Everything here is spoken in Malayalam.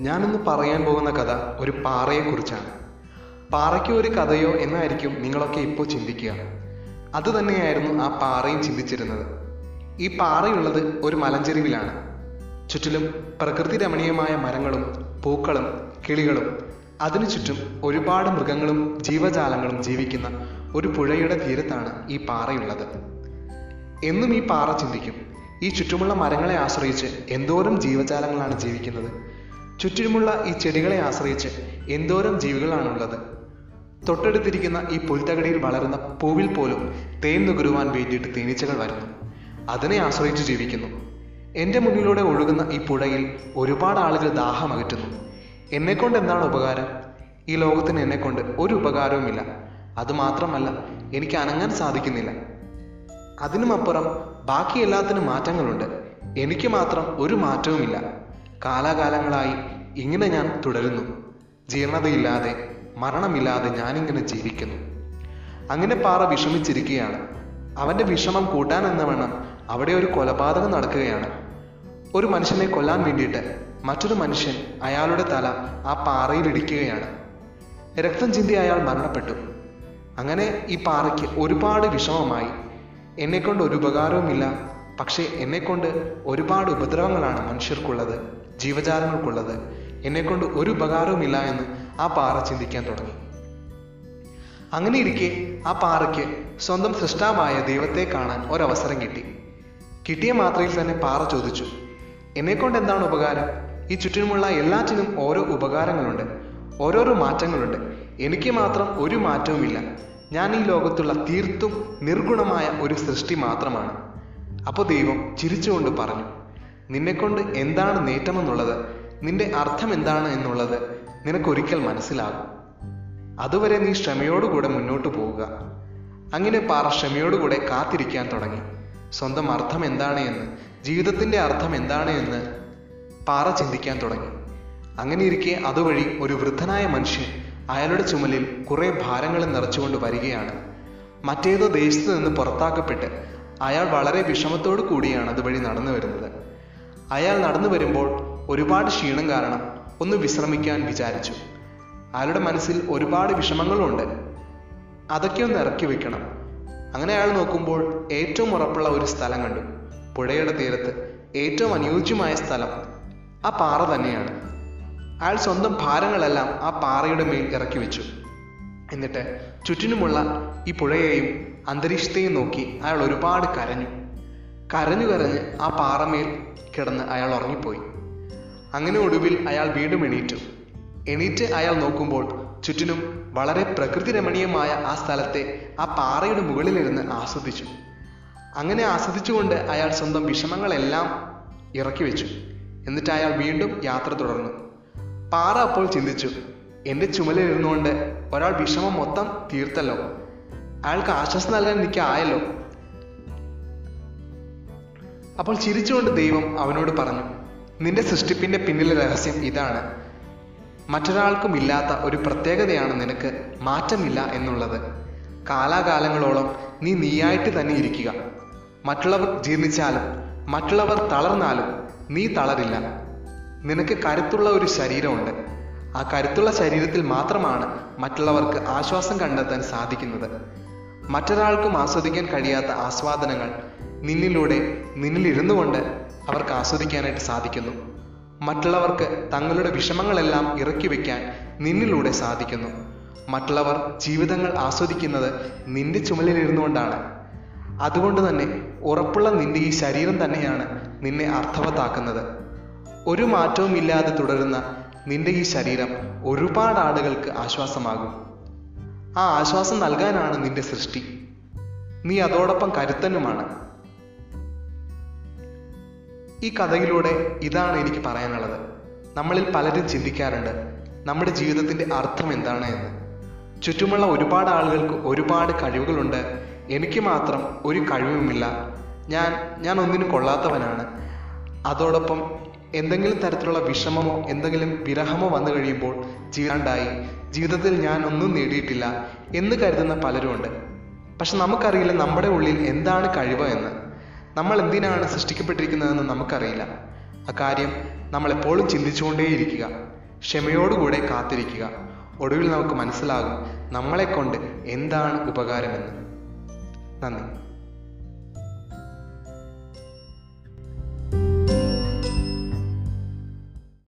ഞാനിന്ന് പറയാൻ പോകുന്ന കഥ ഒരു പാറയെക്കുറിച്ചാണ്. പാറയ്ക്ക് ഒരു കഥയോ എന്നായിരിക്കും നിങ്ങളൊക്കെ ഇപ്പോൾ ചിന്തിക്കുക. അത് തന്നെയായിരുന്നു ആ പാറയും ചിന്തിച്ചിരുന്നത്. ഈ പാറയുള്ളത് ഒരു മലഞ്ചെരിവിലാണ്. ചുറ്റിലും പ്രകൃതി രമണീയമായ മരങ്ങളും പൂക്കളും കിളികളും അതിനു ചുറ്റും ഒരുപാട് മൃഗങ്ങളും ജീവജാലങ്ങളും ജീവിക്കുന്ന ഒരു പുഴയുടെ തീരത്താണ് ഈ പാറയുള്ളത്. എന്നും ഈ പാറ ചിന്തിക്കും. ഈ ചുറ്റുമുള്ള മരങ്ങളെ ആശ്രയിച്ച് എന്തോരം ജീവജാലങ്ങളാണ് ജീവിക്കുന്നത്? ചുറ്റിലുമുള്ള ഈ ചെടികളെ ആശ്രയിച്ച് എന്തോരം ജീവികളാണുള്ളത്. തൊട്ടടുത്തിരിക്കുന്ന ഈ പുൽത്തകടിയിൽ വളരുന്ന പൂവിൽ പോലും തേൻ നുകരുവാൻ വേണ്ടിയിട്ട് തേനീച്ചകൾ വരുന്നു. അതിനെ ആശ്രയിച്ച് ജീവിക്കുന്നു. എന്റെ മുന്നിലൂടെ ഒഴുകുന്ന ഈ പുഴയിൽ ഒരുപാട് ആളുകൾ ദാഹം അകറ്റുന്നു. എന്നെക്കൊണ്ട് എന്താണ് ഉപകാരം? ഈ ലോകത്തിന് എന്നെക്കൊണ്ട് ഒരു ഉപകാരവുമില്ല. അതുമാത്രമല്ല എനിക്ക് അനങ്ങാൻ സാധിക്കുന്നില്ല. അതിനുമപ്പുറം ബാക്കി എല്ലാത്തിനും മാറ്റങ്ങളുണ്ട്. എനിക്ക് മാത്രം ഒരു മാറ്റവുമില്ല. കാലാകാലങ്ങളായി ഇങ്ങനെ ഞാൻ തുടരുന്നു. ജീർണതയില്ലാതെ മരണമില്ലാതെ ഞാനിങ്ങനെ ജീവിക്കുന്നു. അങ്ങനെ പാറ വിഷമിച്ചിരിക്കുകയാണ്. അവന്റെ വിഷമം കൂട്ടാൻ എന്ന വണ്ണം അവിടെ ഒരു കൊലപാതകം നടക്കുകയാണ്. ഒരു മനുഷ്യനെ കൊല്ലാൻ വേണ്ടിയിട്ട് മറ്റൊരു മനുഷ്യൻ അയാളുടെ തല ആ പാറയിൽ ഇടിക്കുകയാണ്. രക്തം ചിന്തി അയാൾ മരണപ്പെട്ടു. അങ്ങനെ ഈ പാറയ്ക്ക് ഒരുപാട് വിഷമമായി. എന്നെക്കൊണ്ട് ഒരു ഉപകാരവുമില്ല. പക്ഷേ എന്നെക്കൊണ്ട് ഒരുപാട് ഉപദ്രവങ്ങളാണ് മനുഷ്യർക്കുള്ളത് ജീവജാലങ്ങൾക്കുള്ളത്. എന്നെക്കൊണ്ട് ഒരു ഉപകാരവുമില്ല എന്ന് ആ പാറ ചിന്തിക്കാൻ തുടങ്ങി. അങ്ങനെ ഇരിക്കെ ആ പാറയ്ക്ക് സ്വന്തം സൃഷ്ടാവായ ദൈവത്തെ കാണാൻ ഒരവസരം കിട്ടി. കിട്ടിയ മാത്രയിൽ തന്നെ പാറ ചോദിച്ചു എന്നെക്കൊണ്ട് എന്താണ് ഉപകാരം? ഈ ചുറ്റിനുമുള്ള എല്ലാറ്റിനും ഓരോ ഉപകാരങ്ങളുണ്ട് ഓരോരോ മാറ്റങ്ങളുണ്ട്. എനിക്ക് മാത്രം ഒരു മാറ്റവുമില്ല. ഞാൻ ഈ ലോകത്തുള്ള തീർത്തും നിർഗുണമായ ഒരു സൃഷ്ടി മാത്രമാണ്. അപ്പോൾ ദൈവം ചിരിച്ചുകൊണ്ട് പറഞ്ഞു നിന്നെക്കൊണ്ട് എന്താണ് നേട്ടമെന്നുള്ളത്? നിന്റെ അർത്ഥം എന്താണ് എന്നുള്ളത് നിനക്കൊരിക്കൽ മനസ്സിലാകും. അതുവരെ നീ ക്ഷമയോടുകൂടെ മുന്നോട്ട് പോവുക. അങ്ങനെ പാറ ക്ഷമയോടുകൂടെ കാത്തിരിക്കാൻ തുടങ്ങി. സ്വന്തം അർത്ഥം എന്താണ് എന്ന് ജീവിതത്തിന്റെ അർത്ഥം എന്താണ് എന്ന് പാറ ചിന്തിക്കാൻ തുടങ്ങി. അങ്ങനെ ഇരിക്കെ അതുവഴി ഒരു വൃദ്ധനായ മനുഷ്യൻ അയാളുടെ ചുമലിൽ കുറേ ഭാരങ്ങൾ നിറച്ചുകൊണ്ട് വരികയാണ്. മറ്റേതോ ദേശത്ത് നിന്ന് പുറത്താക്കപ്പെട്ട് അയാൾ വളരെ വിഷമത്തോടു കൂടിയാണ് അതുവഴി നടന്നു വരുന്നത് അയാൾ നടന്നു വരുമ്പോൾ ഒരുപാട് ക്ഷീണം കാരണം ഒന്ന് വിശ്രമിക്കാൻ വിചാരിച്ചു. അയാളുടെ മനസ്സിൽ ഒരുപാട് വിഷമങ്ങളുണ്ട്. അതൊക്കെ ഒന്ന് ഇറക്കി വെക്കണം. അങ്ങനെ അയാൾ നോക്കുമ്പോൾ ഏറ്റവും ഉറപ്പുള്ള ഒരു സ്ഥലം കണ്ടു. പുഴയുടെ തീരത്ത് ഏറ്റവും അനുയോജ്യമായ സ്ഥലം ആ പാറ തന്നെയാണ്. അയാൾ സ്വന്തം ഭാരങ്ങളെല്ലാം ആ പാറയുടെ മേൽ ഇറക്കി വെച്ചു. എന്നിട്ട് ചുറ്റിനുമുള്ള ഈ പുഴയെയും അന്തരീക്ഷത്തെയും നോക്കി അയാൾ ഒരുപാട് കരഞ്ഞു. കരഞ്ഞു കരഞ്ഞ് ആ പാറമേൽ കിടന്ന് അയാൾ ഉറങ്ങിപ്പോയി. അങ്ങനെ ഒടുവിൽ അയാൾ വീണ്ടും എണീറ്റു. എണീറ്റ് അയാൾ നോക്കുമ്പോൾ ചുറ്റിനും വളരെ പ്രകൃതി രമണീയമായ ആ സ്ഥലത്തെ ആ പാറയുടെ മുകളിലിരുന്ന് ആസ്വദിച്ചു. അങ്ങനെ ആസ്വദിച്ചുകൊണ്ട് അയാൾ സ്വന്തം വിഷമങ്ങളെല്ലാം ഇറക്കി വെച്ചു. എന്നിട്ട് അയാൾ വീണ്ടും യാത്ര തുടർന്നു. പാറ അപ്പോൾ ചിന്തിച്ചു എന്റെ ചുമലിരുന്നുകൊണ്ട് ഒരാൾ വിഷമം മൊത്തം തീർത്തല്ലോ. അയാൾക്ക് ആശ്വാസം നൽകാൻ എനിക്ക് ആയല്ലോ. അപ്പോൾ ചിരിച്ചുകൊണ്ട് ദൈവം അവനോട് പറഞ്ഞു നിന്റെ സൃഷ്ടിപ്പിന്റെ പിന്നിലെ രഹസ്യം ഇതാണ്. മറ്റൊരാൾക്കും ഇല്ലാത്ത ഒരു പ്രത്യേകതയാണ് നിനക്ക് മാറ്റമില്ല എന്നുള്ളത്. കാലാകാലങ്ങളോളം നീ നീയായിട്ട് തന്നെ ഇരിക്കുക. മറ്റുള്ളവർ ജീർണിച്ചാലും മറ്റുള്ളവർ തളർന്നാലും നീ തളരില്ല. നിനക്ക് കരുത്തുള്ള ഒരു ശരീരമുണ്ട്. ആ കരുത്തുള്ള ശരീരത്തിൽ മാത്രമാണ് മറ്റുള്ളവർക്ക് ആശ്വാസം കണ്ടെത്താൻ സാധിക്കുന്നത്. മറ്റൊരാൾക്കും ആസ്വദിക്കാൻ കഴിയാത്ത ആസ്വാദനങ്ങൾ നിന്നിലൂടെ നിന്നിലിരുന്നു കൊണ്ട് അവർക്ക് ആസ്വദിക്കാനായിട്ട് സാധിക്കുന്നു. മറ്റുള്ളവർക്ക് തങ്ങളുടെ വിഷമങ്ങളെല്ലാം ഇറക്കി വയ്ക്കാൻ നിന്നിലൂടെ സാധിക്കുന്നു. മറ്റുള്ളവർ ജീവിതങ്ങൾ ആസ്വദിക്കുന്നത് നിന്റെ ചുമലിലിരുന്നുകൊണ്ടാണ് അതുകൊണ്ട് തന്നെ ഉറപ്പുള്ള നിന്റെ ഈ ശരീരം തന്നെയാണ് നിന്നെ അർത്ഥവത്താക്കുന്നത്. ഒരു മാറ്റവും ഇല്ലാതെ തുടരുന്ന നിന്റെ ഈ ശരീരം ഒരുപാട് ആളുകൾക്ക് ആശ്വാസമാകും. ആ ആശ്വാസം നൽകാനാണ് നിന്റെ സൃഷ്ടി. നീ അതോടൊപ്പം കരുത്തനുമാണ്. ഈ കഥയിലൂടെ ഇതാണ് എനിക്ക് പറയാനുള്ളത്. നമ്മളിൽ പലരും ചിന്തിക്കാറുണ്ട് നമ്മുടെ ജീവിതത്തിന്റെ അർത്ഥം എന്താണ് എന്ന്. ചുറ്റുമുള്ള ഒരുപാട് ആളുകൾക്ക് ഒരുപാട് കഴിവുകളുണ്ട്. എനിക്ക് മാത്രം ഒരു കഴിവുമില്ല. ഞാൻ ഞാൻ ഒന്നിനും കൊള്ളാത്തവനാണ്. അതോടൊപ്പം എന്തെങ്കിലും തരത്തിലുള്ള വിഷമമോ എന്തെങ്കിലും വിരഹമോ വന്നു കഴിയുമ്പോൾ ജീവിതാണ്ടായി ജീവിതത്തിൽ ഞാൻ ഒന്നും നേടിയിട്ടില്ല എന്ന് കരുതുന്ന പലരുമുണ്ട്. പക്ഷെ നമുക്കറിയില്ല നമ്മുടെ ഉള്ളിൽ എന്താണ് കഴിവ് എന്ന്. നമ്മൾ എന്തിനാണ് സൃഷ്ടിക്കപ്പെട്ടിരിക്കുന്നതെന്ന് നമുക്കറിയില്ല. അക്കാര്യം നമ്മൾ എപ്പോഴും ചിന്തിച്ചുകൊണ്ടേയിരിക്കുക. ക്ഷമയോടുകൂടെ കാത്തിരിക്കുക. ഒടുവിൽ നമുക്ക് മനസ്സിലാകും നമ്മളെക്കൊണ്ട് എന്താണ് ഉപകാരമെന്ന്. നന്ദി.